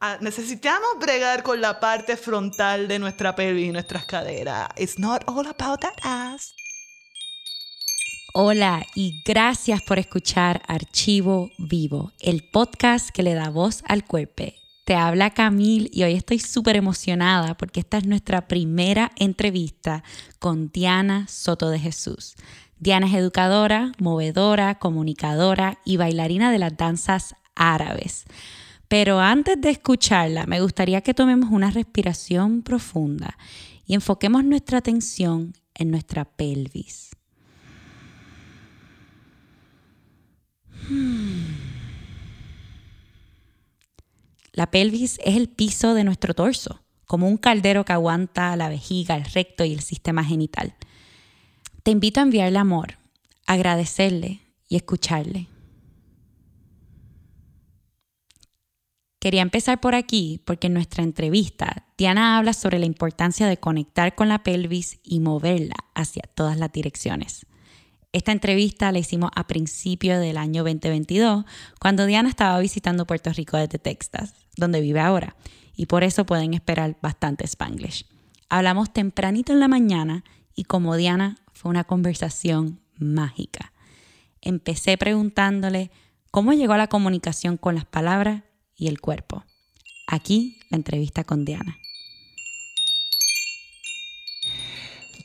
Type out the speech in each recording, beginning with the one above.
Ah, necesitamos bregar con la parte frontal de nuestra pelvis y nuestras caderas. It's not all about that ass. Hola y gracias por escuchar Archivo Vivo, el podcast que le da voz al cuerpo. Te habla Camil y hoy estoy súper emocionada porque esta es nuestra primera entrevista con Diana Soto de Jesús. Diana es educadora, movedora, comunicadora y bailarina de las danzas árabes. Pero antes de escucharla, me gustaría que tomemos una respiración profunda y enfoquemos nuestra atención en nuestra pelvis. La pelvis es el piso de nuestro torso, como un caldero que aguanta la vejiga, el recto y el sistema genital. Te invito a enviarle amor, agradecerle y escucharle. Quería empezar por aquí porque en nuestra entrevista Diana habla sobre la importancia de conectar con la pelvis y moverla hacia todas las direcciones. Esta entrevista la hicimos a principio del año 2022, cuando Diana estaba visitando Puerto Rico desde Texas, donde vive ahora, y por eso pueden esperar bastante Spanglish. Hablamos tempranito en la mañana y como Diana fue una conversación mágica. Empecé preguntándole cómo llegó la comunicación con las palabras y el cuerpo. Aquí la entrevista con Diana.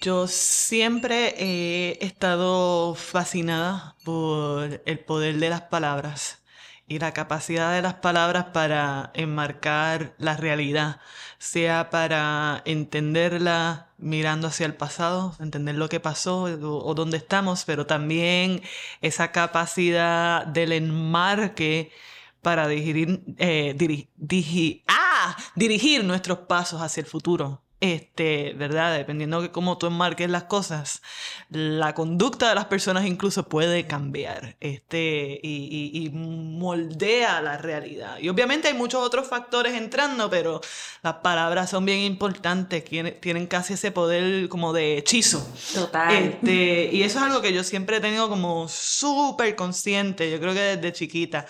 Yo siempre he estado fascinada por el poder de las palabras y la capacidad de las palabras para enmarcar la realidad, sea para entenderla mirando hacia el pasado, entender lo que pasó o, dónde estamos, pero también esa capacidad del enmarque para dirigir, eh, ¡ah! dirigir nuestros pasos hacia el futuro. Este, ¿verdad? Dependiendo de cómo tú enmarques las cosas, la conducta de las personas incluso puede cambiar este, y, y, moldea la realidad. Y obviamente hay muchos otros factores entrando, pero las palabras son bien importantes, tienen casi ese poder como de hechizo. Total. Este, y eso es algo que yo siempre he tenido como súper consciente, yo creo que desde chiquita.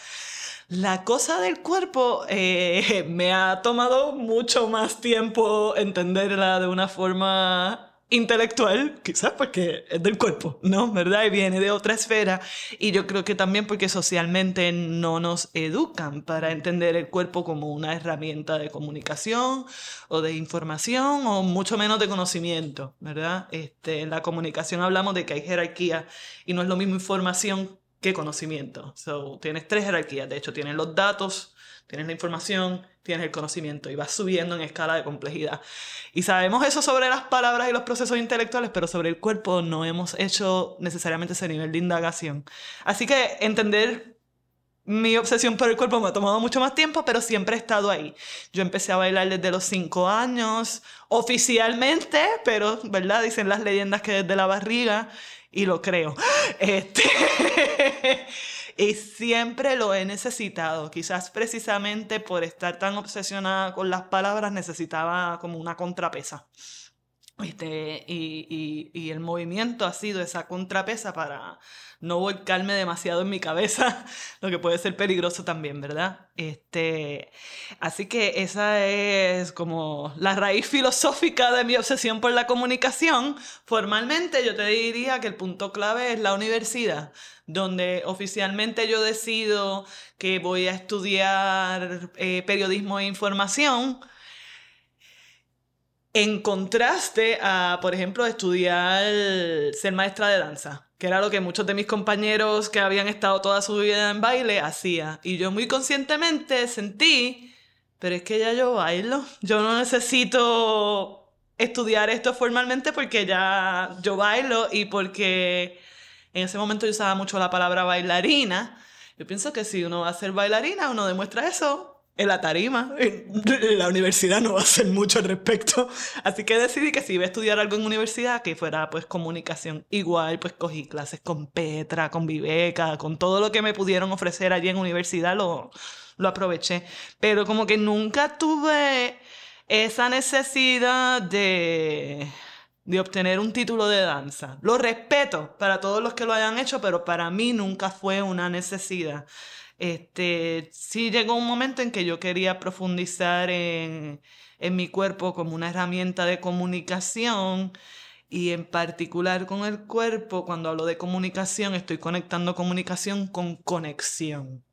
La cosa del cuerpo eh, me ha tomado mucho más tiempo entenderla de una forma intelectual, quizás porque es del cuerpo, ¿no? ¿Verdad? Y viene de otra esfera. Y yo creo que también porque socialmente no nos educan para entender el cuerpo como una herramienta de comunicación o de información o mucho menos de conocimiento, ¿verdad? Este, en la comunicación hablamos de que hay jerarquía y no es lo mismo información ¿Qué conocimiento. So, tienes tres jerarquías. De hecho, tienes los datos, tienes la información, tienes el conocimiento y vas subiendo en escala de complejidad. Y sabemos eso sobre las palabras y los procesos intelectuales, pero sobre el cuerpo no hemos hecho necesariamente ese nivel de indagación. Así que entender mi obsesión por el cuerpo me ha tomado mucho más tiempo, pero siempre he estado ahí. Yo empecé a bailar desde los cinco años, oficialmente, pero, ¿verdad? Dicen las leyendas que desde la barriga y lo creo. Este, y siempre lo he necesitado. Quizás precisamente por estar tan obsesionada con las palabras necesitaba como una contrapesa. Este, y, y, y el movimiento ha sido esa contrapesa para no volcarme demasiado en mi cabeza, lo que puede ser peligroso también, ¿verdad? Este, así que esa es como la raíz filosófica de mi obsesión por la comunicación. Formalmente yo te diría que el punto clave es la universidad, donde oficialmente yo decido que voy a estudiar eh, periodismo e información en contraste a, por ejemplo, estudiar ser maestra de danza, que era lo que muchos de mis compañeros que habían estado toda su vida en baile hacían. Y yo muy conscientemente sentí, pero es que ya yo bailo, yo no necesito estudiar esto formalmente porque ya yo bailo y porque en ese momento yo usaba mucho la palabra bailarina. Yo pienso que si uno va a ser bailarina, uno demuestra eso en la tarima. La universidad no va a hacer mucho al respecto. Así que decidí que si iba a estudiar algo en universidad, que fuera pues comunicación. Igual pues cogí clases con Petra, con Viveca, con todo lo que me pudieron ofrecer allí en universidad, lo, lo aproveché. Pero como que nunca tuve esa necesidad de, de obtener un título de danza. Lo respeto para todos los que lo hayan hecho, pero para mí nunca fue una necesidad. Este, sí llegó un momento en que yo quería profundizar en, en mi cuerpo como una herramienta de comunicación y en particular con el cuerpo, cuando hablo de comunicación, estoy conectando comunicación con conexión.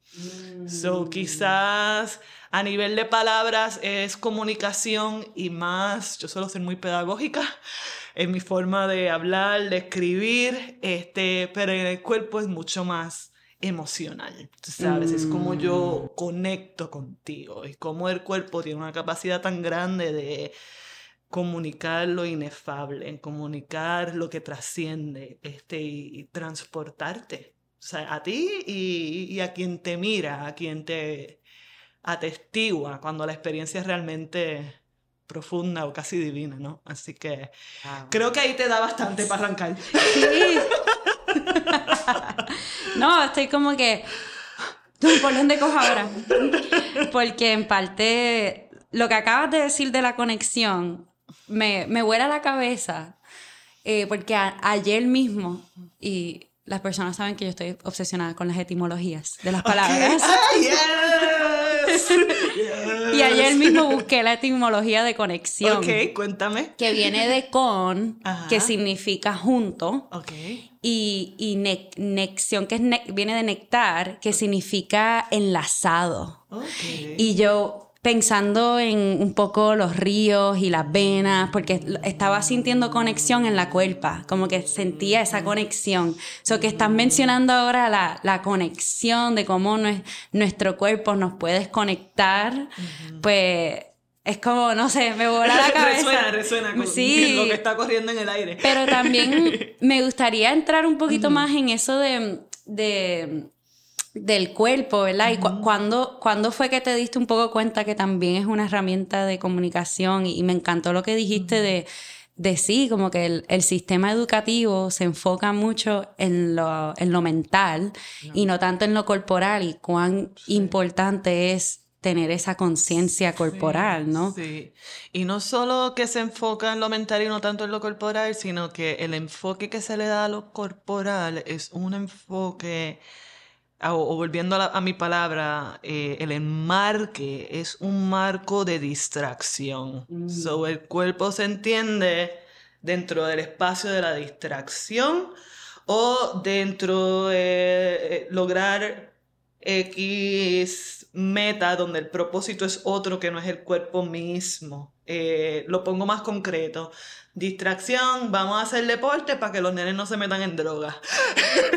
So, mm. quizás a nivel de palabras es comunicación y más, yo suelo ser muy pedagógica en mi forma de hablar, de escribir, este, pero en el cuerpo es mucho más emocional, sabes, es como yo mm. conecto contigo, y como el cuerpo tiene una capacidad tan grande de comunicar lo inefable, en comunicar lo que trasciende este, y, transportarte o sea, a ti y, a quien te mira, a quien te atestigua cuando la experiencia es realmente profunda o casi divina, ¿no? Así que creo que ahí te da bastante para arrancar. Sí. no, estoy como que... ¿Por dónde cojo ahora? Porque en parte lo que acabas de decir de la conexión me, me vuela la cabeza. Eh, porque ayer mismo, y las personas saben que yo estoy obsesionada con las etimologías de las palabras. Y ayer mismo busqué la etimología de conexión. Ok, cuéntame. Que viene de con, que significa junto. Ok. Y, y nexión, que viene de nectar, que significa enlazado. Okay. Y yo pensando en un poco los ríos y las venas, porque estaba sintiendo conexión en la cuerpa, como que sentía esa conexión. So que estás mencionando ahora la, la conexión de cómo nuestro cuerpo nos puede conectar, pues es como, no sé, me vuela la cabeza. resuena, resuena con sí, lo que está corriendo en el aire. Pero también me gustaría entrar un poquito más en eso de, de del cuerpo, ¿verdad? Y cuando, cuando fue que te diste un poco cuenta que también es una herramienta de comunicación y, me encantó lo que dijiste de, de sí, como que el, sistema educativo se enfoca mucho en lo, en lo mental y no tanto en lo corporal y cuán importante es tener esa conciencia corporal, ¿no? Sí. Y no solo que se enfoca en lo mental y no tanto en lo corporal, sino que el enfoque que se le da a lo corporal es un enfoque o, volviendo a, mi palabra, eh, el enmarque es un marco de distracción. Mm. So, el cuerpo se entiende dentro del espacio de la distracción o dentro de eh, lograr X meta donde el propósito es otro que no es el cuerpo mismo. Eh, lo pongo más concreto. Distracción, vamos a hacer deporte para que los nenes no se metan en droga.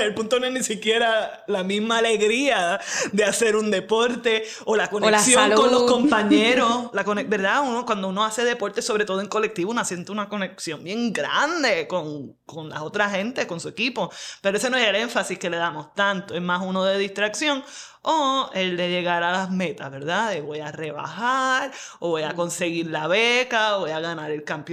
el punto no es ni siquiera la misma alegría de hacer un deporte o la conexión con los compañeros. La ¿Verdad? Uno, cuando uno hace deporte, sobre todo en colectivo, uno siente una conexión bien grande con, con la otra gente, con su equipo. Pero ese no es el énfasis que le damos tanto. Es más uno de distracción o el de llegar a las metas, ¿verdad? De voy a rebajar, o voy a conseguir la beca, o voy a ganar el campeonato,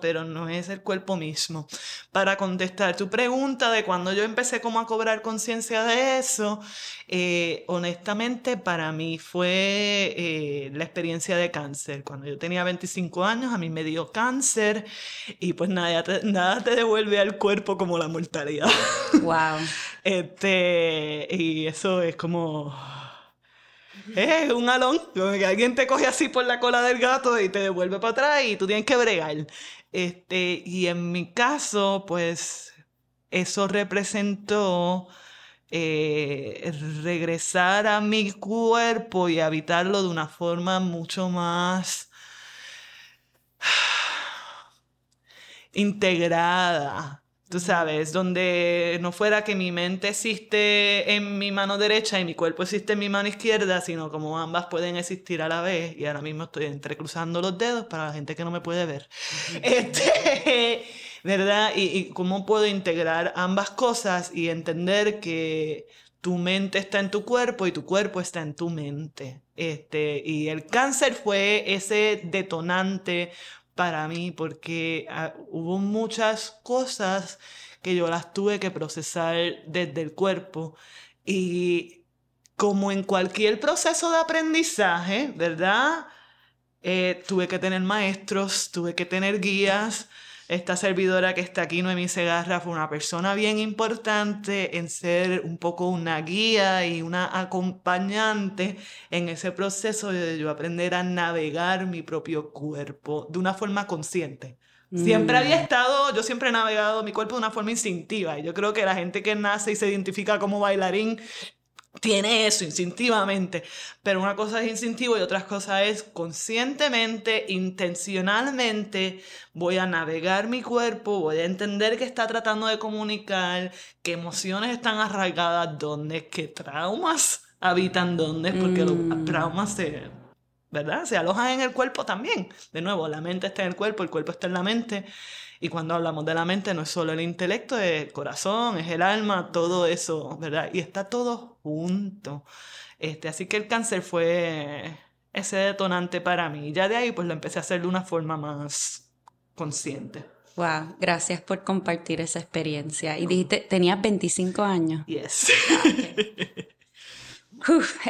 pero no es el cuerpo mismo. Para contestar tu pregunta de cuando yo empecé como a cobrar conciencia de eso, eh, honestamente para mí fue eh, la experiencia de cáncer. Cuando yo tenía 25 años, a mí me dio cáncer y pues nada te, nada te devuelve al cuerpo como la mortalidad. Wow. este, y eso es como... Es un alón, que alguien te coge así por la cola del gato y te devuelve para atrás y tú tienes que bregar. Este, y en mi caso, pues eso representó eh, regresar a mi cuerpo y habitarlo de una forma mucho más integrada tú sabes, donde no fuera que mi mente existe en mi mano derecha y mi cuerpo existe en mi mano izquierda, sino como ambas pueden existir a la vez. Y ahora mismo estoy entrecruzando los dedos para la gente que no me puede ver. Este, ¿Verdad? Y, y cómo puedo integrar ambas cosas y entender que tu mente está en tu cuerpo y tu cuerpo está en tu mente. Este, y el cáncer fue ese detonante para mí porque ah, hubo muchas cosas que yo las tuve que procesar desde el cuerpo y como en cualquier proceso de aprendizaje, ¿verdad? Eh, tuve que tener maestros, tuve que tener guías, esta servidora que está aquí, Noemí Segarra, fue una persona bien importante en ser un poco una guía y una acompañante en ese proceso de yo aprender a navegar mi propio cuerpo de una forma consciente. Siempre había mm. estado, yo siempre he navegado mi cuerpo de una forma instintiva y yo creo que la gente que nace y se identifica como bailarín tiene eso instintivamente, pero una cosa es instintivo y otra cosa es conscientemente, intencionalmente, voy a navegar mi cuerpo, voy a entender qué está tratando de comunicar, qué emociones están arraigadas dónde, qué traumas habitan dónde, porque los mm. traumas se, ¿verdad? Se alojan en el cuerpo también. De nuevo, la mente está en el cuerpo, el cuerpo está en la mente. Y cuando hablamos de la mente no es solo el intelecto, es el corazón, es el alma, todo eso, ¿verdad? Y está todo junto. Este, así que el cáncer fue ese detonante para mí. Y ya de ahí pues lo empecé a hacer de una forma más consciente. Wow, gracias por compartir esa experiencia. Y dijiste, tenías 25 años. Yes.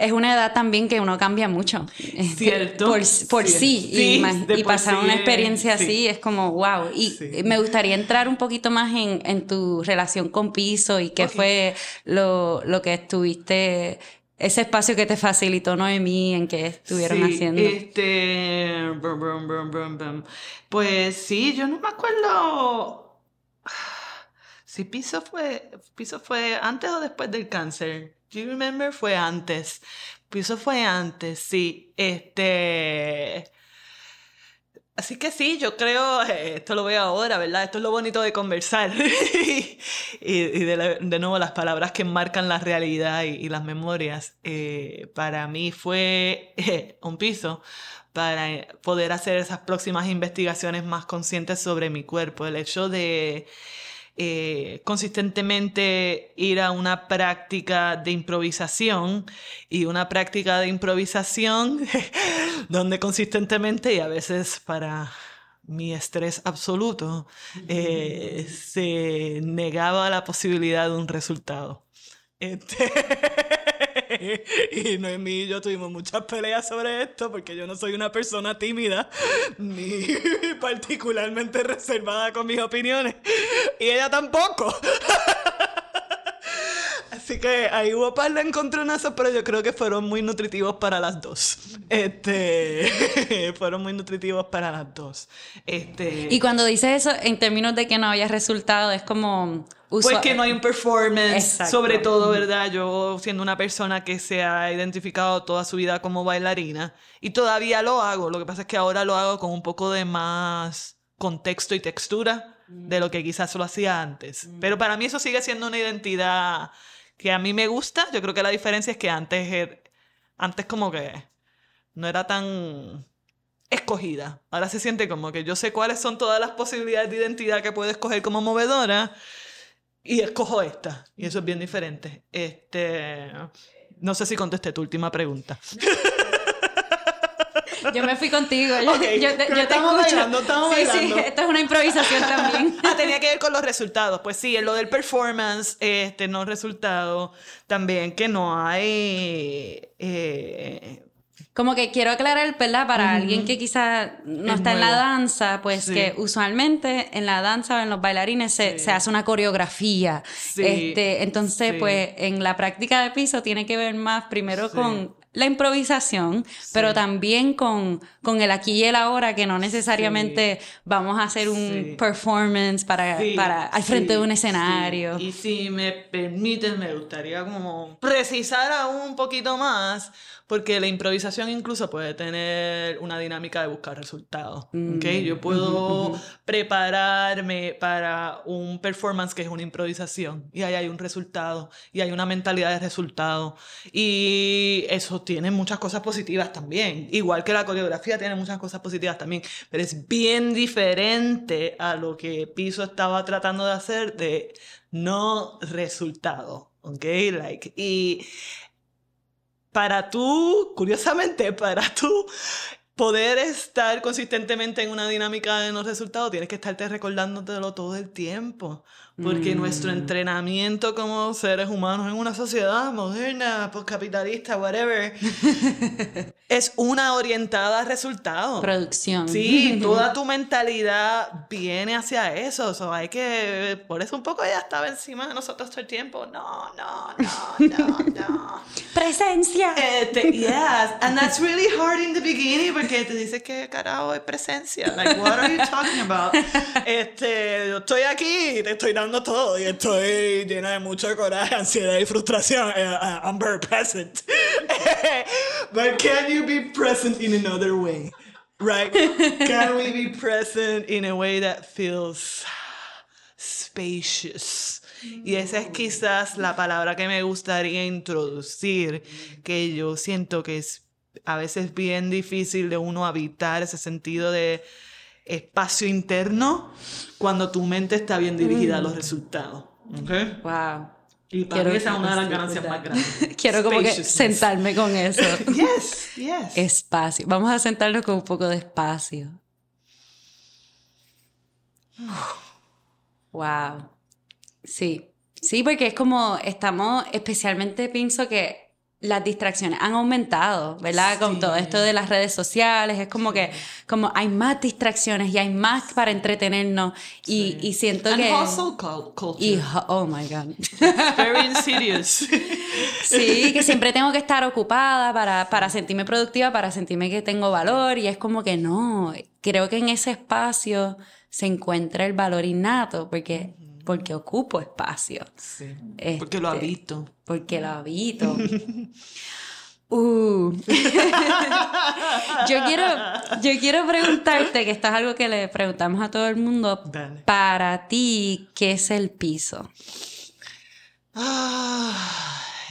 es una edad también que uno cambia mucho. Cierto. Por, sí. y, pasar una experiencia así es como, wow. Y me gustaría entrar un poquito más en, tu relación con Piso y qué fue lo, que estuviste, ese espacio que te facilitó Noemí en que estuvieron haciendo. Este. Pues sí, yo no me acuerdo. Si Piso fue, Piso fue antes o después del cáncer. Do you remember? Fue antes. Pues eso fue antes, sí. Este. Así que sí, yo creo, eh, esto lo veo ahora, ¿verdad? Esto es lo bonito de conversar. y, de, nuevo, las palabras que marcan la realidad y, las memorias. Eh, para mí fue eh, un piso para poder hacer esas próximas investigaciones más conscientes sobre mi cuerpo. El hecho de eh, consistentemente ir a una práctica de improvisación y una práctica de improvisación donde consistentemente y a veces para mi estrés absoluto eh, se negaba la posibilidad de un resultado. Este... y Noemí y yo tuvimos muchas peleas sobre esto porque yo no soy una persona tímida ni particularmente reservada con mis opiniones. Y ella tampoco. Así que ahí hubo par de encontronazos, pero yo creo que fueron muy nutritivos para las dos. Este, fueron muy nutritivos para las dos. Este, y cuando dices eso, en términos de que no había resultado, es como pues que no hay un performance, sobre todo, ¿verdad? Yo siendo una persona que se ha identificado toda su vida como bailarina y todavía lo hago, lo que pasa es que ahora lo hago con un poco de más contexto y textura de lo que quizás lo hacía antes. Mm. Pero para mí eso sigue siendo una identidad que a mí me gusta. Yo creo que la diferencia es que antes, er, antes como que no era tan escogida. Ahora se siente como que yo sé cuáles son todas las posibilidades de identidad que puedo escoger como movedora y escojo esta. Y eso es bien diferente. Este, no sé si contesté tu última pregunta. Yo me fui contigo. Yo, yo, te, estamos Bailando, estamos sí, bailando. sí, esto es una improvisación también. ah, tenía que ver con los resultados. Pues sí, lo del performance, este, no resultado, también que no hay eh, como que quiero aclarar, ¿verdad? Para alguien que quizá no está en la danza, pues que usualmente en la danza o en los bailarines se, se hace una coreografía. Este, entonces, pues en la práctica de piso tiene que ver más primero con la improvisación, pero también con, con el aquí y el ahora, que no necesariamente vamos a hacer un performance para, para al frente de un escenario. Y si me permiten, me gustaría como precisar aún un poquito más porque la improvisación incluso puede tener una dinámica de buscar resultados. ¿okay? Mm, Yo puedo prepararme para un performance que es una improvisación y ahí hay un resultado y hay una mentalidad de resultado. Y eso tiene muchas cosas positivas también. Igual que la coreografía tiene muchas cosas positivas también. Pero es bien diferente a lo que Piso estaba tratando de hacer de no resultado. ¿Ok? Like, y para tú, curiosamente, para tú poder estar consistentemente en una dinámica de no resultados, tienes que estarte recordándotelo todo el tiempo. Porque nuestro entrenamiento como seres humanos en una sociedad moderna, postcapitalista, whatever, es una orientada a resultados. Producción. Sí, toda tu mentalidad viene hacia eso. So, hay que. Por eso un poco ella estaba encima de nosotros todo el tiempo. No, no, no, no, no. Presencia. Este, yes, and that's really hard in the beginning porque te dice que carajo es presencia. Like, what are you talking about? Este, yo estoy aquí, te estoy dando todo y estoy llena de mucho coraje, ansiedad y frustración. Uh, uh, I'm very present. But can you be present in another way? Right? Can we be present in a way that feels spacious? Y esa es quizás la palabra que me gustaría introducir, que yo siento que es a veces bien difícil de uno habitar ese sentido de espacio interno cuando tu mente está bien dirigida a los resultados. ¿Ok? Wow. Y para mí esa es una de las ganancias más grandes. Quiero como que sentarme con eso. Yes, yes. Espacio. Vamos a sentarnos con un poco de espacio. Wow. Sí. Sí, porque es como estamos, especialmente pienso que las distracciones han aumentado, ¿verdad? Con Sí. todo esto de las redes sociales, es como que como hay más distracciones y hay más para entretenernos y, y siento And que... hustle cul- culture. Y, oh my God. Very insidious. Sí, que siempre tengo que estar ocupada para, para sentirme productiva, para sentirme que tengo valor. Y es como que no, creo que en ese espacio se encuentra el valor innato, porque, porque ocupo espacio, Sí. Porque lo Este, habito. porque lo habito. Uh. yo, quiero, yo quiero preguntarte, que esto es algo que le preguntamos a todo el mundo, Dale. para ti, ¿qué es el piso? Ah,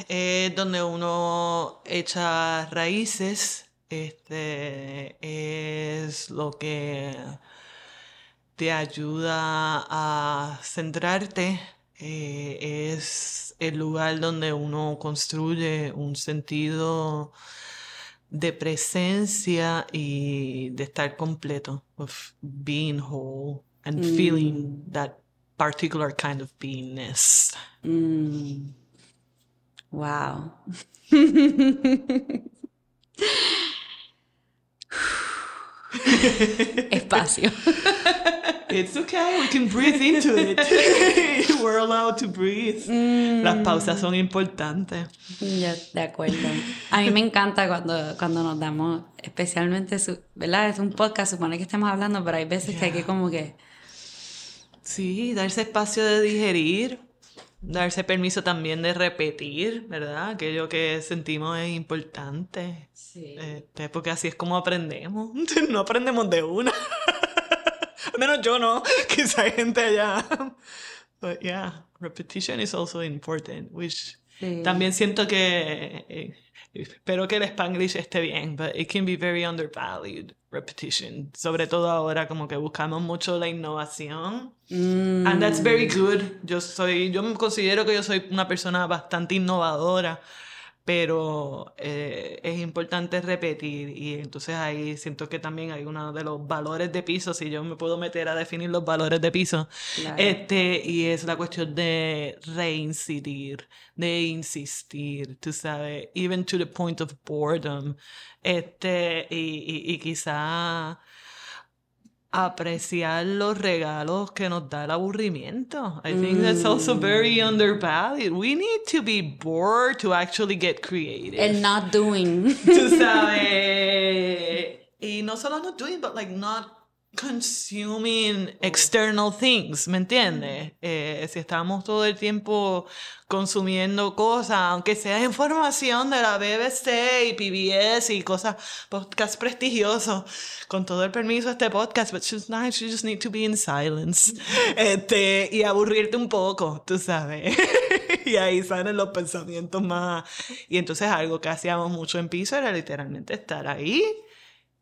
es donde uno echa raíces. Este es lo que te ayuda a centrarte. eh, es el lugar donde uno construye un sentido de presencia y de estar completo, of being whole and feeling that particular kind of beingness. Mm. Wow. Espacio. It's okay, we can breathe into it. We're allowed to breathe. Las pausas son importantes. Ya, de acuerdo. A mí me encanta cuando, cuando nos damos, especialmente, su, ¿verdad? Es un podcast, supone que estamos hablando, pero hay veces que hay que como que... Sí, darse espacio de digerir, darse permiso también de repetir, ¿verdad? Aquello que sentimos es importante. Sí. Este, porque así es como aprendemos. No aprendemos de una. Al menos yo no. Quizá hay gente allá. But yeah, repetition is also important, which Sí. también siento que eh, espero que el Spanglish esté bien, but it can be very undervalued repetition, sobre todo ahora como que buscamos mucho la innovación. Mm, And that's very good. Yo soy, yo me considero que yo soy una persona bastante innovadora, pero eh, es importante repetir y entonces ahí siento que también hay uno de los valores de piso, si yo me puedo meter a definir los valores de piso, Claro. este, y es la cuestión de reincidir, de insistir, tú sabes, even to the point of boredom, este, y, y, y quizá apreciar los regalos que nos da el aburrimiento. I think that's also very undervalued. We need to be bored to actually get creative. el not doing. Tú sabes. Y no solo not doing, but like not consuming external things, ¿me entiendes? Eh, si estamos todo el tiempo consumiendo cosas, aunque sea información de la BBC y PBS y cosas, podcasts prestigiosos, con todo el permiso de este podcast, but just nice, you just need to be in silence. Este, y aburrirte un poco, tú sabes. y ahí salen los pensamientos más. Y entonces algo que hacíamos mucho en piso era literalmente estar ahí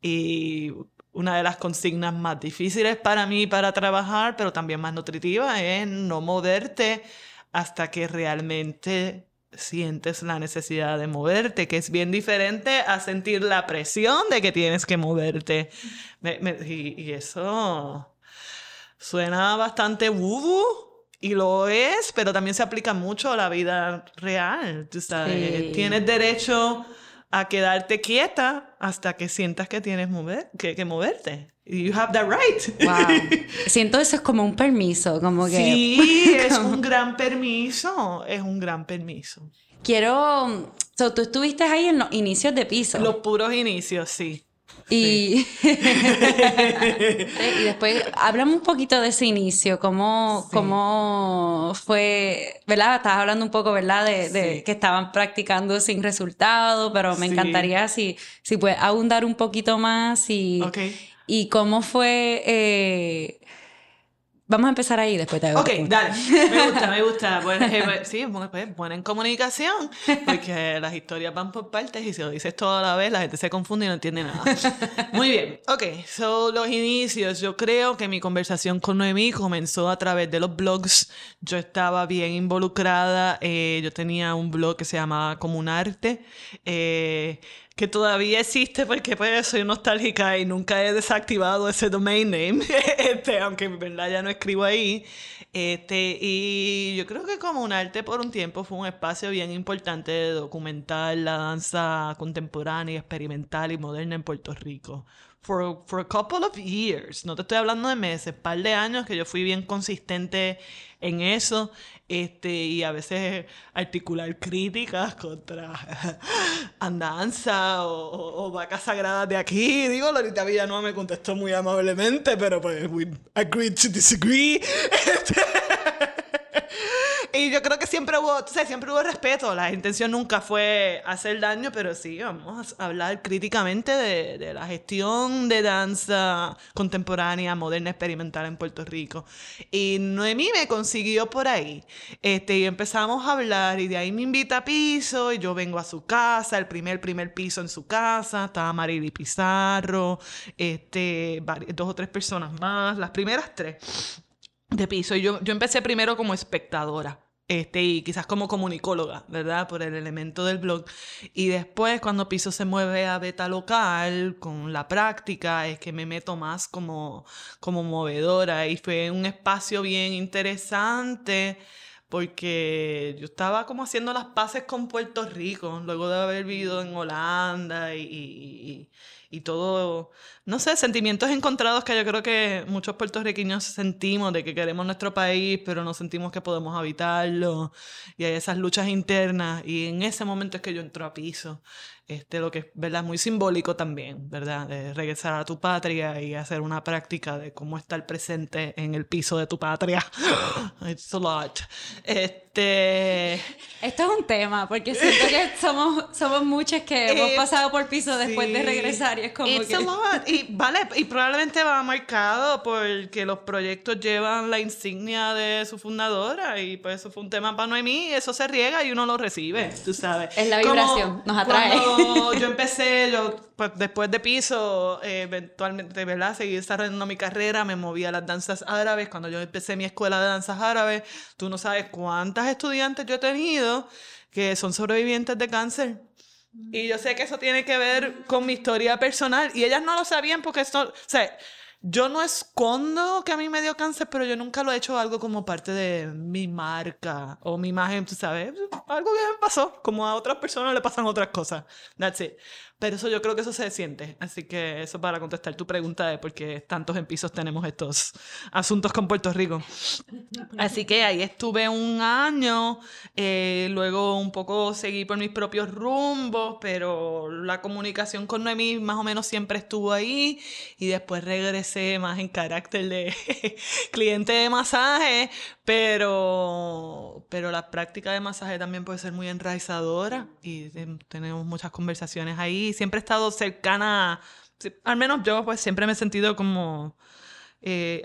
y una de las consignas más difíciles para mí para trabajar, pero también más nutritiva, es no moverte hasta que realmente sientes la necesidad de moverte, que es bien diferente a sentir la presión de que tienes que moverte. Me- me- y, y eso suena bastante wubu Y lo es, pero también se aplica mucho a la vida real, tú sabes. Tienes derecho a quedarte quieta hasta que sientas que tienes mover, que, que moverte. You have that right. Wow. Siento eso es como un permiso, como que... Sí, es un gran permiso, es un gran permiso. Quiero... So, tú estuviste ahí en los inicios de piso. Los puros inicios, sí. Y, y después, háblame un poquito de ese inicio, cómo, cómo fue, ¿verdad? Estabas hablando un poco, ¿verdad? De, que estaban practicando sin resultado, pero me encantaría si, si puedes abundar un poquito más y, y cómo fue eh, Vamos a empezar ahí, después te hago. Ok, dale. Me gusta, me gusta. Pues, eh, pues, sí, pues, buena en comunicación, porque las historias van por partes y si lo dices todo a la vez, la gente se confunde y no entiende nada. Muy bien. Ok, son los inicios. Yo creo que mi conversación con Noemí comenzó a través de los blogs. Yo estaba bien involucrada. Eh, yo tenía un blog que se llamaba Comunarte. Eh, que todavía existe porque pues soy nostálgica y nunca he desactivado ese domain name, este, aunque en verdad ya no escribo ahí. Este, y yo creo que como un arte por un tiempo fue un espacio bien importante de documentar la danza contemporánea, experimental y moderna en Puerto Rico. For, for a couple of years, no te estoy hablando de meses, par de años que yo fui bien consistente en eso este, y a veces articular críticas contra andanza o, vacas sagradas de aquí. Digo, Lorita Villanueva me contestó muy amablemente, pero pues we agreed to disagree. Este, y yo creo que siempre hubo, o sea, siempre hubo respeto. La intención nunca fue hacer daño, pero sí, vamos a hablar críticamente de, de la gestión de danza contemporánea, moderna, experimental en Puerto Rico. Y Noemí me consiguió por ahí. Este, y empezamos a hablar y de ahí me invita a piso y yo vengo a su casa, el primer, primer piso en su casa, estaba Marily Pizarro, este, dos o tres personas más, las primeras tres de piso. Yo, yo empecé primero como espectadora este, y quizás como comunicóloga, ¿verdad? Por el elemento del blog. Y después, cuando Piso se mueve a beta local, con la práctica, es que me meto más como, como movedora. Y fue un espacio bien interesante porque yo estaba como haciendo las paces con Puerto Rico, luego de haber vivido en Holanda y, y todo, no sé, sentimientos encontrados que yo creo que muchos puertorriqueños sentimos de que queremos nuestro país, pero no sentimos que podemos habitarlo, y hay esas luchas internas, y en ese momento es que yo entro a piso, este, lo que es ¿verdad? muy simbólico también, ¿verdad? De regresar a tu patria y hacer una práctica de cómo estar presente en el piso de tu patria. It's a lot. Este... Esto es un tema, porque siento que somos, somos muchas que hemos pasado por piso después de regresar y es como It's que... a lot. Y, vale, y probablemente va marcado porque los proyectos llevan la insignia de su fundadora y pues eso fue un tema para Noemí y eso se riega y uno lo recibe, tú sabes. Es la vibración, nos atrae yo empecé, yo pues, después de piso, eh, eventualmente, ¿verdad? Seguí desarrollando mi carrera, me moví a las danzas árabes. Cuando yo empecé mi escuela de danzas árabes, tú no sabes cuántas estudiantes yo he tenido que son sobrevivientes de cáncer. Y yo sé que eso tiene que ver con mi historia personal. Y ellas no lo sabían porque esto, o sea, yo no escondo que a mí me dio cáncer, pero yo nunca lo he hecho algo como parte de mi marca o mi imagen, tú sabes. Algo que me pasó, como a otras personas le pasan otras cosas. That's it. Pero eso yo creo que eso se siente. Así que eso para contestar tu pregunta de por qué tantos en pisos tenemos estos asuntos con Puerto Rico. Así que ahí estuve un año, eh, luego un poco seguí por mis propios rumbos, pero la comunicación con Noemí más o menos siempre estuvo ahí y después regresé más en carácter de cliente de masaje, pero, pero la práctica de masaje también puede ser muy enraizadora y tenemos muchas conversaciones ahí. Siempre he estado cercana, al menos yo pues siempre me he sentido como eh,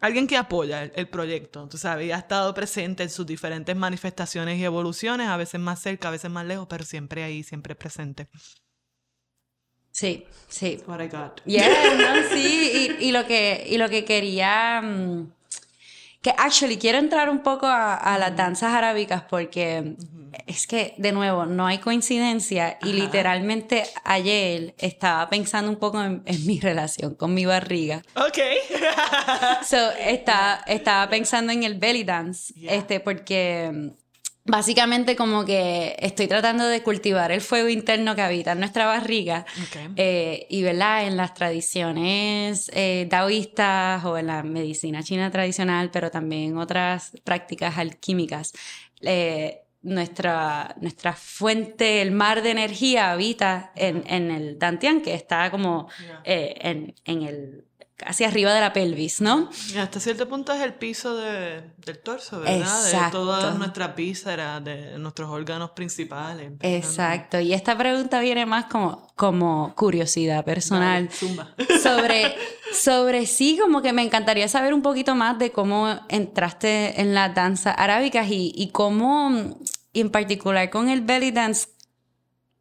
alguien que apoya el, proyecto, tú sabes, y ha estado presente en sus diferentes manifestaciones y evoluciones, a veces más cerca, a veces más lejos, pero siempre ahí, siempre presente. Sí, sí. What I got. Yeah, sí, y, lo que, y lo que quería, mm, Que actually quiero entrar un poco a, las danzas arábicas porque es que, de nuevo, no hay coincidencia y literalmente ayer estaba pensando un poco en, mi relación con mi barriga. Ok. so, estaba, estaba pensando en el belly dance, este, porque básicamente como que estoy tratando de cultivar el fuego interno que habita en nuestra barriga eh, y ¿verdad? en las tradiciones eh, taoístas o en la medicina china tradicional, pero también otras prácticas alquímicas. Eh, nuestra, nuestra fuente, el mar de energía habita en, en el Dantian, que está como en, en el hacia arriba de la pelvis, ¿no? Y hasta cierto punto es el piso de, del torso, ¿verdad? Exacto. De toda nuestra vísceras, de nuestros órganos principales. Exacto. Y esta pregunta viene más como, como curiosidad personal. sobre, sobre sí, como que me encantaría saber un poquito más de cómo entraste en las danzas arábicas y, y cómo, en particular con el belly dance,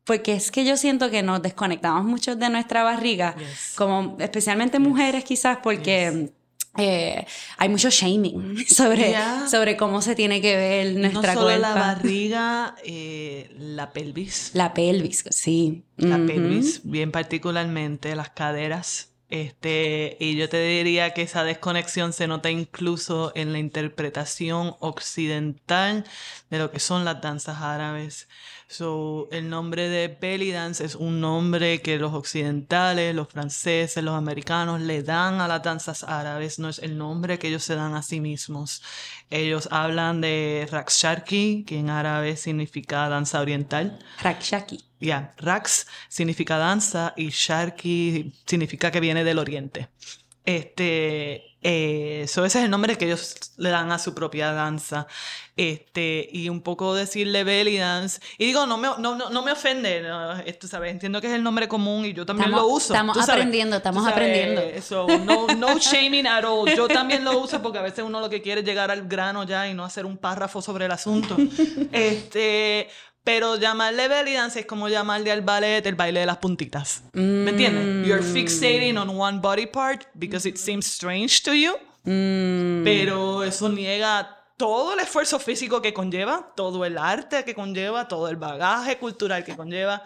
porque es que yo siento que nos desconectamos mucho de nuestra barriga, como especialmente mujeres quizás, porque... Eh, hay mucho shaming sobre, sobre cómo se tiene que ver nuestra no solo la barriga, eh, la pelvis. La pelvis, sí. La pelvis, bien particularmente las caderas. Este, y yo te diría que esa desconexión se nota incluso en la interpretación occidental de lo que son las danzas árabes. So, el nombre de belly dance es un nombre que los occidentales, los franceses, los americanos le dan a las danzas árabes, no es el nombre que ellos se dan a sí mismos. Ellos hablan de Rakshaki, que en árabe significa danza oriental. Rakshaki. Ya, Raks significa danza y Sharki significa que viene del oriente. Este, eh, ese es el nombre que ellos le dan a su propia danza. Este, y un poco decirle belly dance. Y digo, no me, no, no, me ofende, esto, ¿sabes? Entiendo que es el nombre común y yo también lo uso. Estamos aprendiendo, estamos aprendiendo. no, no shaming at all. Yo también lo uso porque a veces uno lo que quiere es llegar al grano ya y no hacer un párrafo sobre el asunto. este, pero llamarle belly dance es como llamarle al ballet el baile de las puntitas. ¿Me entiendes? Mm. You're fixating on one body part because it seems strange to you. Mm. Pero eso niega todo el esfuerzo físico que conlleva, todo el arte que conlleva, todo el bagaje cultural que conlleva.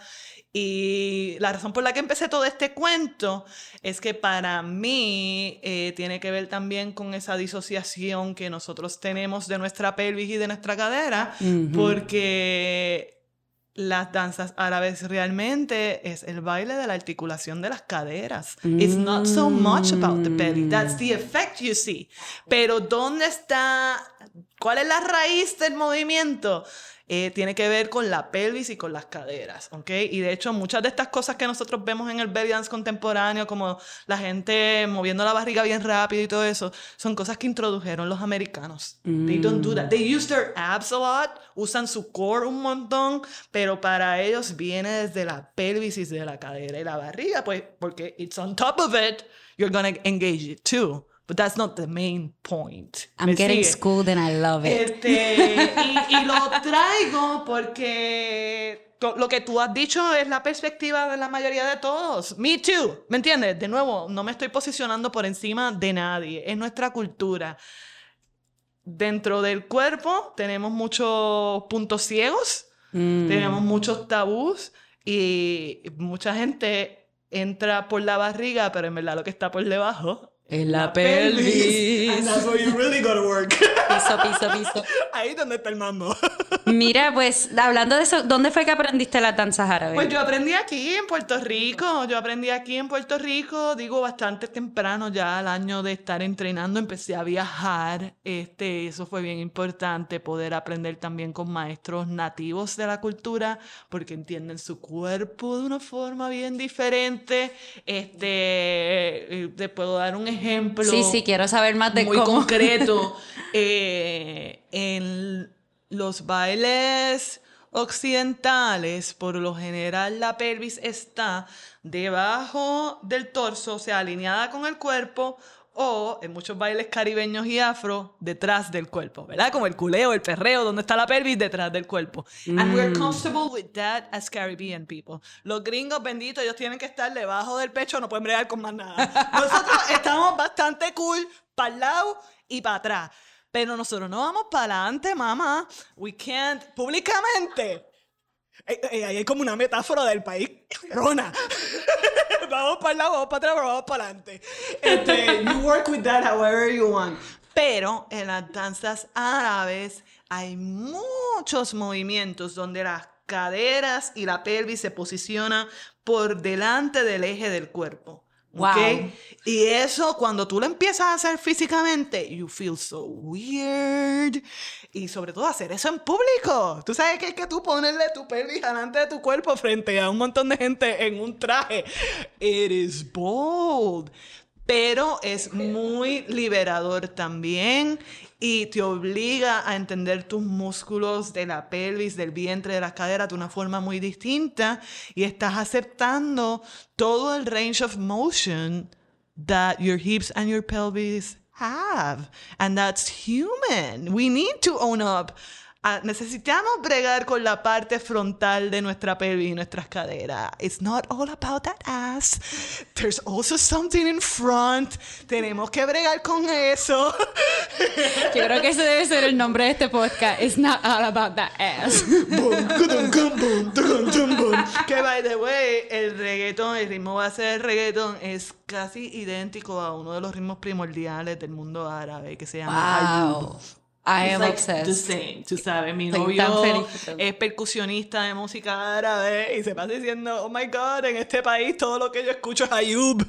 Y la razón por la que empecé todo este cuento es que para mí eh, tiene que ver también con esa disociación que nosotros tenemos de nuestra pelvis y de nuestra cadera, porque las danzas árabes realmente es el baile de la articulación de las caderas. It's not so much about the belly. That's the effect you see. Pero ¿dónde está? ¿Cuál es la raíz del movimiento? Eh, tiene que ver con la pelvis y con las caderas, ¿ok? Y de hecho, muchas de estas cosas que nosotros vemos en el belly dance contemporáneo, como la gente moviendo la barriga bien rápido y todo eso, son cosas que introdujeron los americanos. They don't do that. They use their abs a lot, usan su core un montón, pero para ellos viene desde la pelvis y desde la cadera y la barriga, pues, porque it's on top of it, you're gonna engage it too. But that's not the main point. I'm getting schooled and I love it. Este, y, lo traigo porque lo que tú has dicho es la perspectiva de la mayoría de todos. Me too. ¿Me entiendes? De nuevo, no me estoy posicionando por encima de nadie. Es nuestra cultura. Dentro del cuerpo tenemos muchos puntos ciegos, mm. tenemos muchos tabús y mucha gente entra por la barriga, pero en verdad lo que está por debajo en la, pelvis. And that's where you really gotta work. Piso, piso, piso. Ahí donde está el mambo. Mira, pues, hablando de eso, ¿dónde fue que aprendiste la danza árabe? Pues yo aprendí aquí en Puerto Rico. Yo aprendí aquí en Puerto Rico, digo, bastante temprano ya al año de estar entrenando, empecé a viajar. Este, eso fue bien importante, poder aprender también con maestros nativos de la cultura, porque entienden su cuerpo de una forma bien diferente. Este, eh, te puedo dar un ejemplo ejemplo. Sí, sí, quiero saber más de muy concreto. Eh, en los bailes occidentales, por lo general la pelvis está debajo del torso, o sea, alineada con el cuerpo o en muchos bailes caribeños y afro, detrás del cuerpo, ¿verdad? Como el culeo, el perreo, donde está la pelvis, detrás del cuerpo. And we're mm. comfortable with that as Caribbean people. Los gringos benditos, ellos tienen que estar debajo del pecho, no pueden bregar con más nada. Nosotros estamos bastante cool para el lado y para atrás. Pero nosotros no vamos para adelante, mamá. We can't, públicamente. Eh, eh, Ahí hay como una metáfora del país. Rona. vamos para el lado, vamos para atrás, vamos para adelante. Este, you work with that however you want. Pero en las danzas árabes hay muchos movimientos donde las caderas y la pelvis se posicionan por delante del eje del cuerpo. Wow. Y eso, cuando tú lo empiezas a hacer físicamente, you feel so weird. Y sobre todo hacer eso en público. Tú sabes que es que tú ponerle tu pelvis delante de tu cuerpo frente a un montón de gente en un traje. It is bold. Pero es muy liberador también y te obliga a entender tus músculos de la pelvis, del vientre, de las caderas de una forma muy distinta y estás aceptando todo el range of motion that your hips and your pelvis have. And that's human. We need to own up. Ah, necesitamos bregar con la parte frontal de nuestra pelvis y nuestras caderas. It's not all about that ass. There's also something in front. Tenemos que bregar con eso. Yo creo que ese debe ser el nombre de este podcast. It's not all about that ass. Que by the way, el reggaetón, el ritmo base del reggaetón es casi idéntico a uno de los ritmos primordiales del mundo árabe que se llama Ayub. Wow. I am like the obsessed. same, tú sabes, mi Estoy novio es percusionista de música árabe y se pasa diciendo, oh my god, en este país todo lo que yo escucho es Ayub.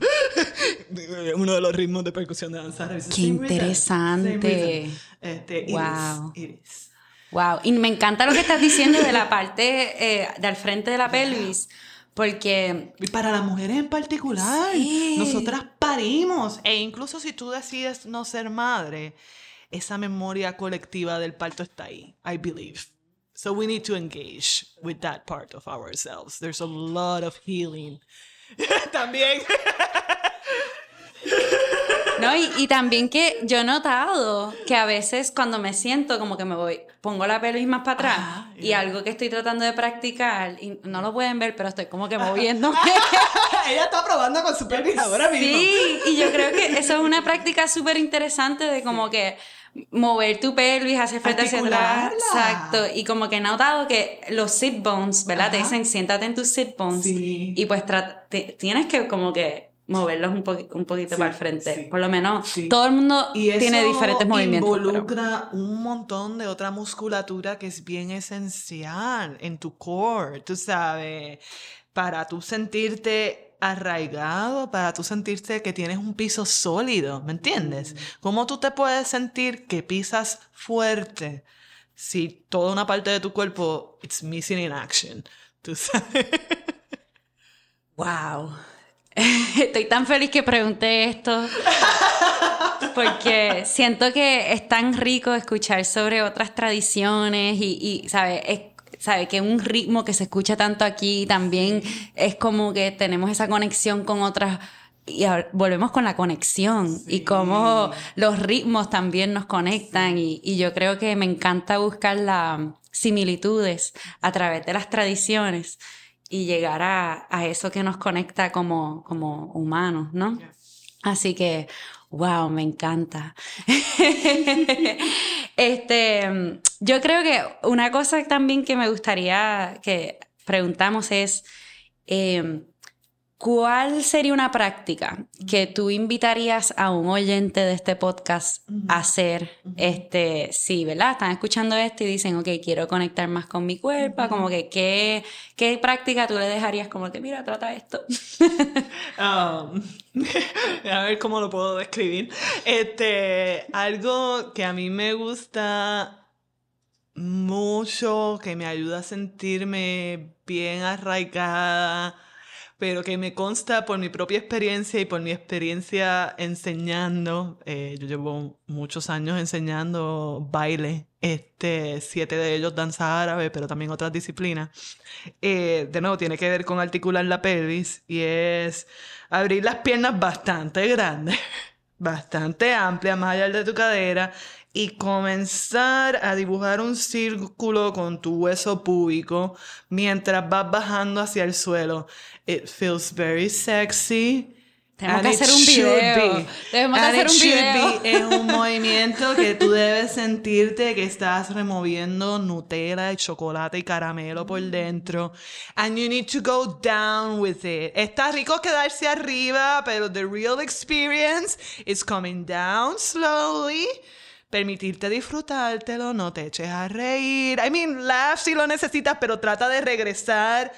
Uno de los ritmos de percusión de danza árabe. The Qué interesante. Este, it is, Wow. it is. Wow, y me encanta lo que estás diciendo de la parte eh, del frente de la pelvis, porque para las mujeres en particular, Sí. nosotras parimos. E incluso si tú decides no ser madre, esa memoria colectiva del parto está ahí, I believe. So we need to engage with that part of ourselves. There's a lot of healing. También. No, y, y también que yo he notado que a veces cuando me siento como que me voy, pongo la pelvis más para atrás Ah, y yeah. algo que estoy tratando de practicar, y no lo pueden ver, pero estoy como que moviendo. Ella está probando con su pelvis ahora mismo. sí, y yo creo que eso es una práctica súper interesante de como que mover tu pelvis hacia el frente hacia atrás. Exacto. Y como que he notado que los sit bones, ¿verdad? Te dicen siéntate en tus sit bones Sí. y pues tienes que como que moverlos un, poqui- un poquito Sí, para el frente. sí. Por lo menos Sí. todo el mundo Y eso tiene diferentes movimientos. pero- involucra un montón de otra musculatura que es bien esencial en tu core, tú sabes, para tú sentirte arraigado, para tú sentirte que tienes un piso sólido, ¿me entiendes? ¿Cómo tú te puedes sentir que pisas fuerte si toda una parte de tu cuerpo it's missing in action? Tú sabes. Wow. Estoy tan feliz que pregunté esto. Porque siento que es tan rico escuchar sobre otras tradiciones y, y ¿sabes? Es, ¿sabe? Que un ritmo que se escucha tanto aquí también es como que tenemos esa conexión con otras. Y ahora volvemos con la conexión y cómo los ritmos también nos conectan. Y, y yo creo que me encanta buscar las similitudes a través de las tradiciones y llegar a, a eso que nos conecta como, como humanos, ¿no? Así que, wow, me encanta. este, yo creo que una cosa también que me gustaría que preguntamos es, eh, ¿cuál sería una práctica que tú invitarías a un oyente de este podcast a hacer? Este, sí, ¿verdad? Están escuchando esto y dicen, ok, quiero conectar más con mi cuerpo, como que, ¿qué, ¿qué práctica tú le dejarías? Como que, mira, trata esto. Um, a ver cómo lo puedo describir. Este, algo que a mí me gusta mucho, que me ayuda a sentirme bien arraigada, pero que me consta por mi propia experiencia y por mi experiencia enseñando. eh, yo llevo muchos años enseñando baile, este, siete de ellos danza árabe, pero también otras disciplinas. Eh, de nuevo, tiene que ver con articular la pelvis y es abrir las piernas bastante grandes, bastante amplias, más allá de tu cadera, y comenzar a dibujar un círculo con tu hueso púbico mientras vas bajando hacia el suelo. It feels very sexy. Tenemos que hacer un video. Debemos hacer un video. Es un movimiento que tú debes sentirte que estás removiendo Nutella y chocolate y caramelo por dentro. And you need to go down with it. Está rico quedarse arriba, pero the real experience is coming down slowly permitirte disfrutártelo, no te eches a reír. I mean, laugh si lo necesitas, pero trata de regresar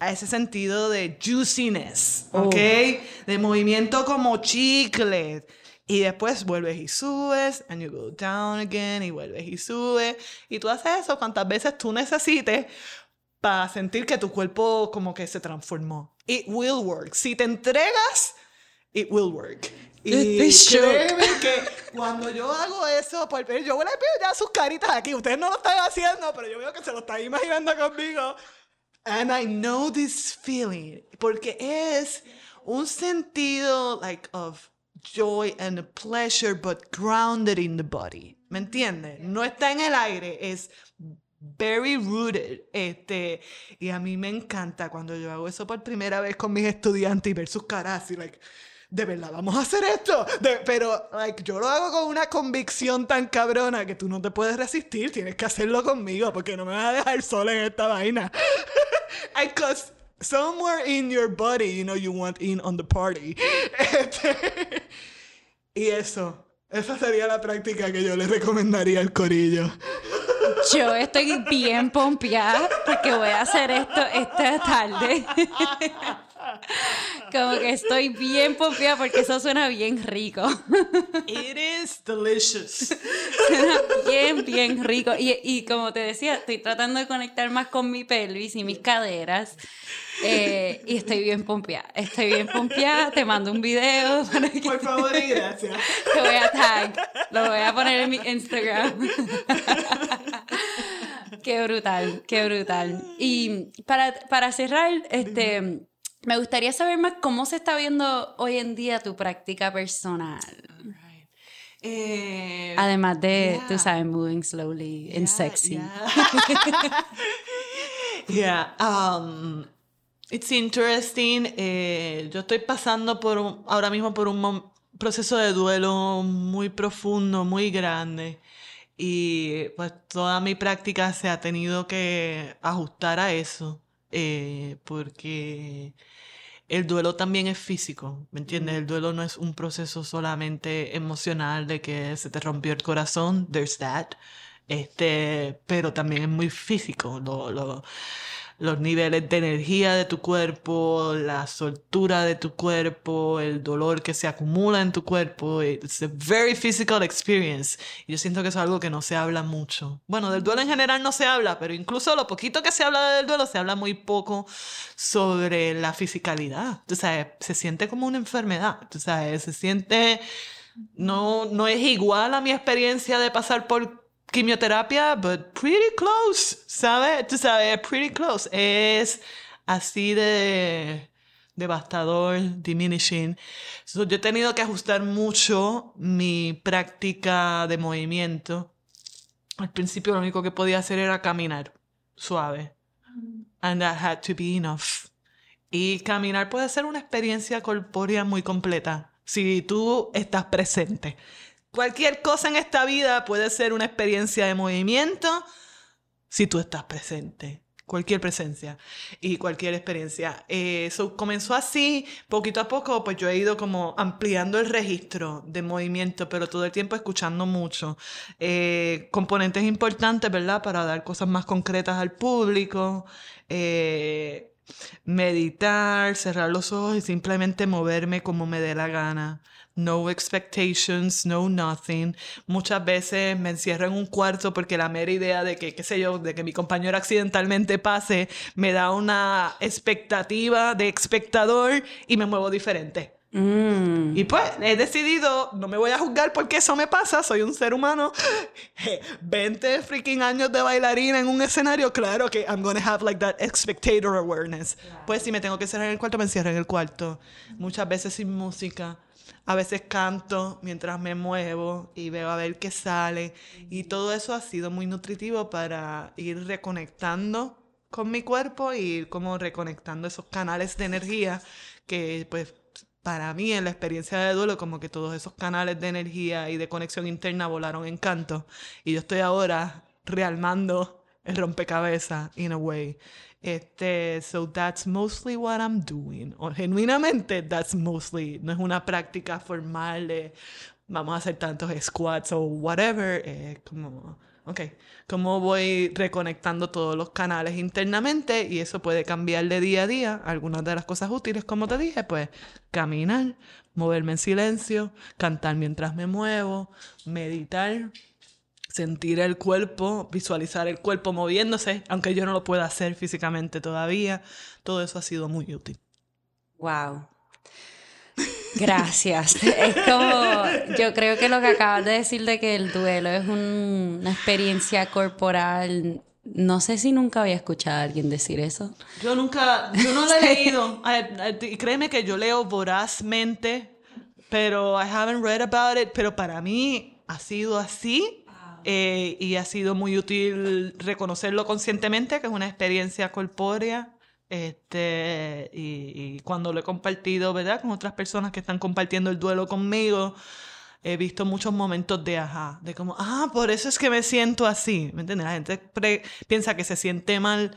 a ese sentido de juiciness, ¿ok? De movimiento como chicle. Y después vuelves y subes, and you go down again, y vuelves y subes. Y tú haces eso cuantas veces tú necesites para sentir que tu cuerpo como que se transformó. It will work. Si te entregas, it will work. Y créeme que cuando yo hago eso, pues, yo le pido ya sus caritas aquí. Ustedes no lo están haciendo, pero yo veo que se lo están imaginando conmigo. And I know this feeling porque es un sentido like of joy and pleasure but grounded in the body. ¿Me entiendes? No está en el aire, es very rooted. Este, y a mí me encanta cuando yo hago eso por primera vez con mis estudiantes y ver sus caras y like de verdad, vamos a hacer esto. pero, like, yo lo hago con una convicción tan cabrona que tú no te puedes resistir. Tienes que hacerlo conmigo porque no me vas a dejar sola en esta vaina. Because somewhere in your body, you know, you want in on the party. Este, y eso. Esa sería la práctica que yo le recomendaría al corillo. Yo estoy bien pompeada porque voy a hacer esto esta tarde. Como que estoy bien pompeada porque eso suena bien rico. It is delicious. Suena bien, bien rico. Y, y como te decía, estoy tratando de conectar más con mi pelvis y mis caderas. Eh, y estoy bien pompeada. Estoy bien pompeada. Te mando un video. Por favor y gracias. Te voy a tag. Lo voy a poner en mi Instagram. qué brutal, qué brutal. Y para, para cerrar, este me gustaría saber más cómo se está viendo hoy en día tu práctica personal. Eh, Además de, tú sabes, moving slowly and sexy. Yeah. Um, it's interesting. Eh, yo estoy pasando por ahora mismo por un proceso de duelo muy profundo, muy grande. Y pues toda mi práctica se ha tenido que ajustar a eso. Eh, porque el duelo también es físico, ¿me entiendes? El duelo no es un proceso solamente emocional de que se te rompió el corazón, there's that, este, pero también es muy físico. Lo, lo, los niveles de energía de tu cuerpo, la soltura de tu cuerpo, el dolor que se acumula en tu cuerpo. It's a very physical experience. Y yo siento que eso es algo que no se habla mucho. Bueno, del duelo en general no se habla, pero incluso lo poquito que se habla del duelo se habla muy poco sobre la fisicalidad. Tú sabes, se siente como una enfermedad. Tú sabes, se siente... No, no es igual a mi experiencia de pasar por quimioterapia, but pretty close, ¿sabes? Tú sabes, pretty close. Es así de devastador, diminishing. yo he tenido que ajustar mucho mi práctica de movimiento. Al principio lo único que podía hacer era caminar suave. And that had to be enough. Y caminar puede ser una experiencia corpórea muy completa si tú estás presente. Cualquier cosa en esta vida puede ser una experiencia de movimiento si tú estás presente. Cualquier presencia y cualquier experiencia. Eso eh, comenzó así, poquito a poco, pues yo he ido como ampliando el registro de movimiento, pero todo el tiempo escuchando mucho. Eh, componentes importantes, ¿verdad? Para dar cosas más concretas al público. Eh, meditar, cerrar los ojos y simplemente moverme como me dé la gana no expectations, no nothing. Muchas veces me encierro en un cuarto porque la mera idea de que, qué sé yo, de que mi compañero accidentalmente pase, me da una expectativa de espectador y me muevo diferente. Mm. Y pues he decidido, no me voy a juzgar porque eso me pasa, soy un ser humano. 20 freaking años de bailarina en un escenario, claro que I'm gonna have like that spectator awareness. Pues si me tengo que cerrar en el cuarto, me encierro en el cuarto. Muchas veces sin música. A veces canto mientras me muevo y veo a ver qué sale. Y todo eso ha sido muy nutritivo para ir reconectando con mi cuerpo y ir como reconectando esos canales de energía que pues para mí en la experiencia de duelo como que todos esos canales de energía y de conexión interna volaron en canto y yo estoy ahora realmando el rompecabezas in a way. Este, so that's mostly what I'm doing. O genuinamente, that's mostly, no es una práctica formal de vamos a hacer tantos squats o whatever, es como Ok, cómo voy reconectando todos los canales internamente y eso puede cambiar de día a día. Algunas de las cosas útiles, como te dije, pues caminar, moverme en silencio, cantar mientras me muevo, meditar, sentir el cuerpo, visualizar el cuerpo moviéndose, aunque yo no lo pueda hacer físicamente todavía. Todo eso ha sido muy útil. Wow. Gracias. Es como, yo creo que lo que acabas de decir de que el duelo es una experiencia corporal, no sé si nunca había escuchado a alguien decir eso. Yo nunca, yo no lo he leído. Y créeme que yo leo vorazmente, pero I haven't read about it. Pero para mí ha sido así eh, y ha sido muy útil reconocerlo conscientemente, que es una experiencia corpórea. Este, y, cuando lo he compartido, ¿verdad? Con otras personas que están compartiendo el duelo conmigo, he visto muchos momentos de ajá, de como, ah, por eso es que me siento así, ¿me entiendes? La gente piensa que se siente mal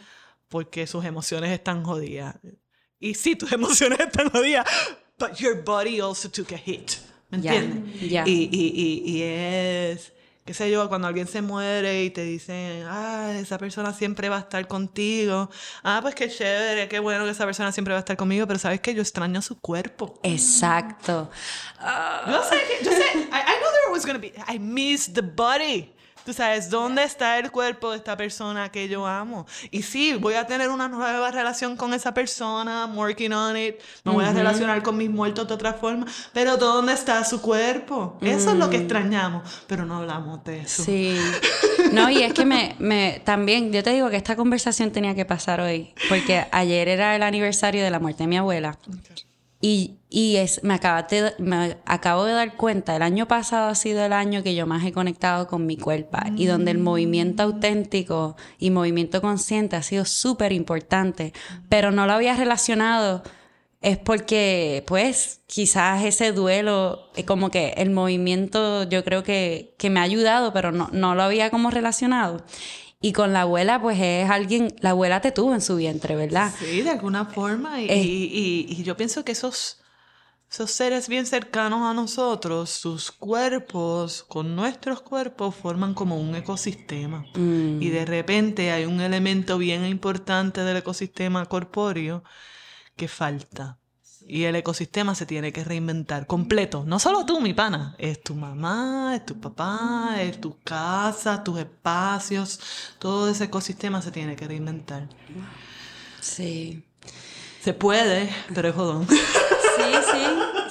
porque sus emociones están jodidas. Y sí, tus emociones están jodidas, but your body also took a hit, ¿me entiendes? Y, y, y, y es qué sé yo, cuando alguien se muere y te dicen, ah, esa persona siempre va a estar contigo. Ah, pues qué chévere, qué bueno que esa persona siempre va a estar conmigo, pero sabes que yo extraño su cuerpo. Exacto. yo sé, yo sé, I, I know there was going to be, I miss the body. Tú sabes, ¿dónde está el cuerpo de esta persona que yo amo? Y sí, voy a tener una nueva relación con esa persona, I'm working on it, me voy a relacionar con mis muertos de otra forma, pero ¿dónde está su cuerpo? Eso es lo que mm. extrañamos, pero no hablamos de eso. Sí. No, y es que me, me, también, yo te digo que esta conversación tenía que pasar hoy, porque ayer era el aniversario de la muerte de mi abuela. Y, y es, me, me acabo de dar cuenta, el año pasado ha sido el año que yo más he conectado con mi cuerpo y donde el movimiento auténtico y movimiento consciente ha sido súper importante, pero no lo había relacionado. Es porque, pues, quizás ese duelo, es como que el movimiento yo creo que, que me ha ayudado, pero no, no lo había como relacionado. Y con la abuela, pues es alguien, la abuela te tuvo en su vientre, ¿verdad? Sí, de alguna forma. Y, y, y, yo pienso que esos, esos seres bien cercanos a nosotros, sus cuerpos con nuestros cuerpos forman como un ecosistema. Mm. Y de repente hay un elemento bien importante del ecosistema corpóreo que falta. Y el ecosistema se tiene que reinventar completo. No solo tú, mi pana. Es tu mamá, es tu papá, es tu casa, tus espacios. Todo ese ecosistema se tiene que reinventar. Sí. Se puede, pero es jodón.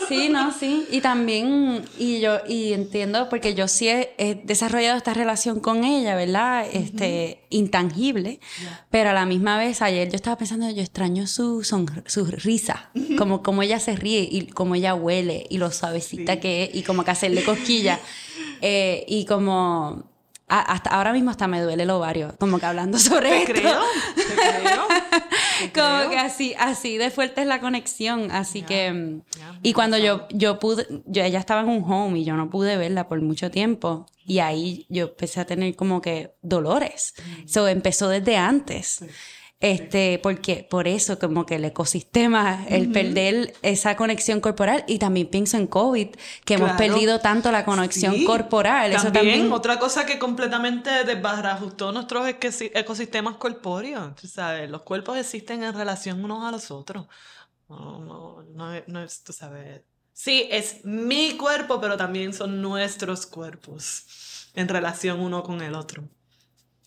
Sí, no, sí. Y también, y yo, y entiendo, porque yo sí he, desarrollado esta relación con ella, ¿verdad? Este, intangible. Pero a la misma vez, ayer yo estaba pensando, yo extraño su, su risa, como, como ella se ríe y como ella huele y lo suavecita que es y como que hacerle cosquillas. Eh, y como hasta ahora mismo hasta me duele el ovario, como que hablando sobre ¿Te esto. Creo, te creo. como que así, así de fuerte es la conexión, así que mm, y cuando yo yo pude, yo ella estaba en un home y yo no pude verla por mucho tiempo y ahí yo empecé a tener como que dolores. Eso mm. empezó desde antes. Este, porque por eso como que el ecosistema, el perder esa conexión corporal y también pienso en COVID, que hemos perdido tanto la conexión corporal. También, eso también otra cosa que completamente desbarajustó nuestros ecosistemas corpóreos, tú sabes, los cuerpos existen en relación unos a los otros. No, no, no, no es, tú sabes. Sí, es mi cuerpo, pero también son nuestros cuerpos en relación uno con el otro.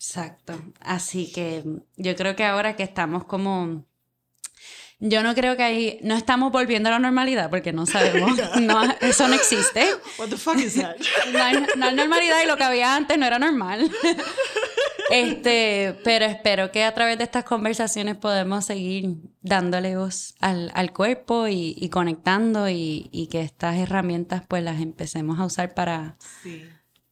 Exacto. Así que yo creo que ahora que estamos como... Yo no creo que ahí... No estamos volviendo a la normalidad porque no sabemos. No, eso no existe. What the fuck is that? No hay, normalidad y lo que había antes no era normal. Este, pero espero que a través de estas conversaciones podemos seguir dándole voz al, al cuerpo y, y conectando y, y, que estas herramientas pues las empecemos a usar para,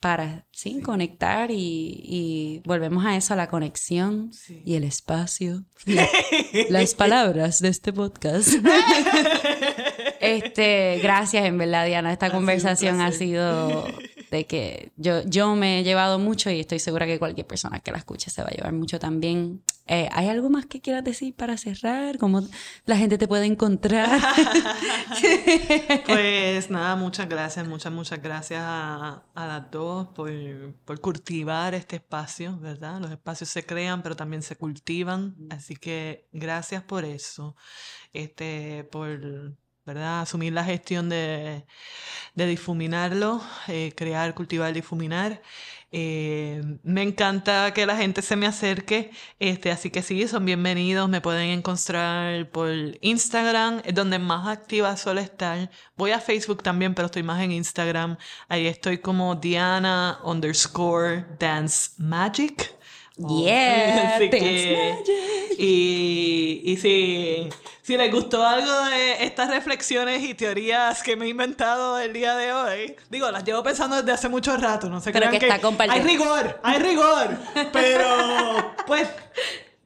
para, sí, conectar y, y volvemos a eso, a la conexión y el espacio. las palabras de este podcast. este, gracias en verdad, Diana. Esta conversación ha sido de que yo, yo me he llevado mucho y estoy segura que cualquier persona que la escuche se va a llevar mucho también. Eh, ¿Hay algo más que quieras decir para cerrar? ¿Cómo la gente te puede encontrar? pues nada, muchas gracias, muchas, muchas gracias a, a las dos por, por, cultivar este espacio, ¿verdad? Los espacios se crean, pero también se cultivan. Así que gracias por eso, este, por ¿verdad? Asumir la gestión de, difuminarlo, eh, crear, cultivar, difuminar. Eh, me encanta que la gente se me acerque, este, así que sí, son bienvenidos, me pueden encontrar por Instagram, es donde más activa suele estar. Voy a Facebook también, pero estoy más en Instagram. Ahí estoy como Diana underscore Dance Magic. Yeah, y, y si, si les gustó algo de estas reflexiones y teorías que me he inventado el día de hoy, digo, las llevo pensando desde hace mucho rato, no sé pero que, está hay rigor, hay rigor, pero pues,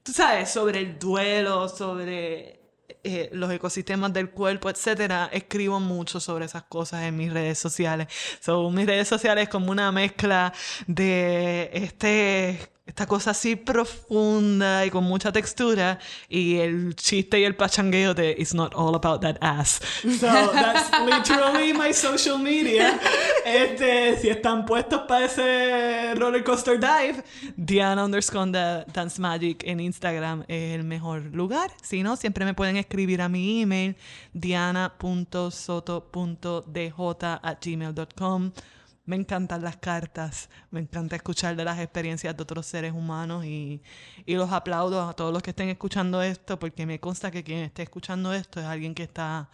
tú sabes, sobre el duelo, sobre eh, los ecosistemas del cuerpo, etcétera, escribo mucho sobre esas cosas en mis redes sociales. Son mis redes sociales como una mezcla de este esta cosa así profunda y con mucha textura y el chiste y el pachangueo de It's not all about that ass. So that's literally my social media. Este, si están puestos para ese roller coaster dive, Diana underscore Dance Magic en Instagram es el mejor lugar. Si no, siempre me pueden escribir a mi email diana.soto.dj@gmail.com me encantan las cartas, me encanta escuchar de las experiencias de otros seres humanos y, los aplaudo a todos los que estén escuchando esto porque me consta que quien esté escuchando esto es alguien que está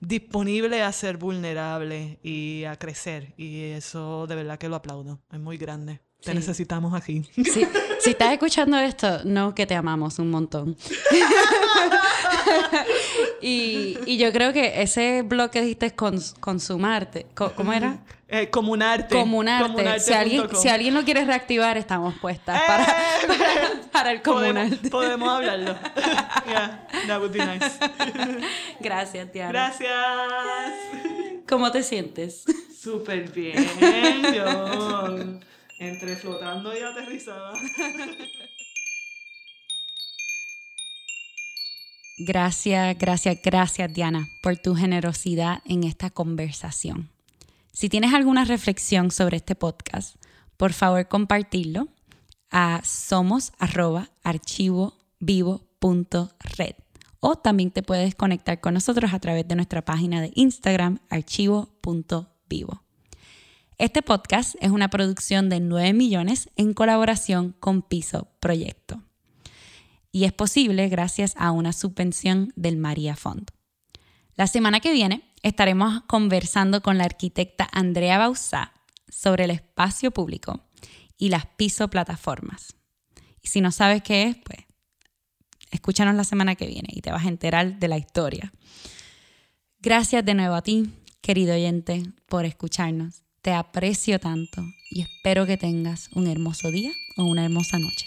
disponible a ser vulnerable y a crecer y eso de verdad que lo aplaudo, es muy grande. Te necesitamos aquí. Sí. Si estás escuchando esto, no que te amamos un montón. y, yo creo que ese blog que dijiste es consumarte. ¿Cómo era? Eh, comunarte. Comunarte. Si, alguien, si alguien lo quiere reactivar, estamos puestas para, eh, para, el comunarte. Podemos, hablarlo. yeah, that would be nice. Gracias, Tiana. Gracias. ¿Cómo te sientes? Súper bien. Yo entre flotando y aterrizada. Gracias, gracias, gracias Diana por tu generosidad en esta conversación. Si tienes alguna reflexión sobre este podcast, por favor compartirlo a somos@archivovivo.red o también te puedes conectar con nosotros a través de nuestra página de Instagram archivo.vivo. Este podcast es una producción de 9 millones en colaboración con Piso Proyecto. Y es posible gracias a una subvención del María Fond. La semana que viene estaremos conversando con la arquitecta Andrea Bausá sobre el espacio público y las piso plataformas. Y si no sabes qué es, pues escúchanos la semana que viene y te vas a enterar de la historia. Gracias de nuevo a ti, querido oyente, por escucharnos. Te aprecio tanto y espero que tengas un hermoso día o una hermosa noche.